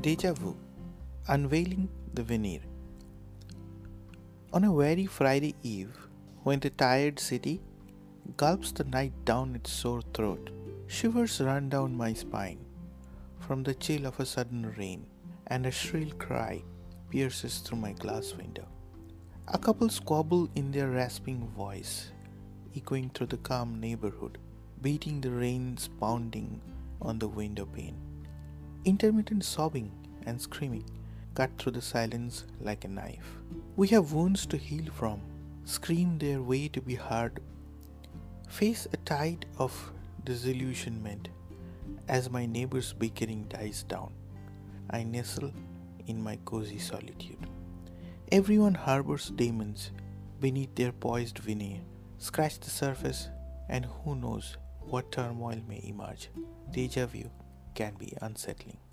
Deja Vu Unveiling the Veneer. On a very Friday eve, when the tired city gulps the night down its sore throat, shivers run down my spine from the chill of a sudden rain, and a shrill cry pierces through my glass window. A couple squabble in their rasping voice, echoing through the calm neighborhood, beating the rain's pounding on the window pane. Intermittent sobbing and screaming cut through the silence like a knife. We have wounds to heal from, scream their way to be heard, face a tide of disillusionment as my neighbor's bickering dies down. I nestle in my cozy solitude. Everyone harbors demons beneath their poised veneer. Scratch the surface, and who knows what turmoil may emerge. Deja vu can be unsettling.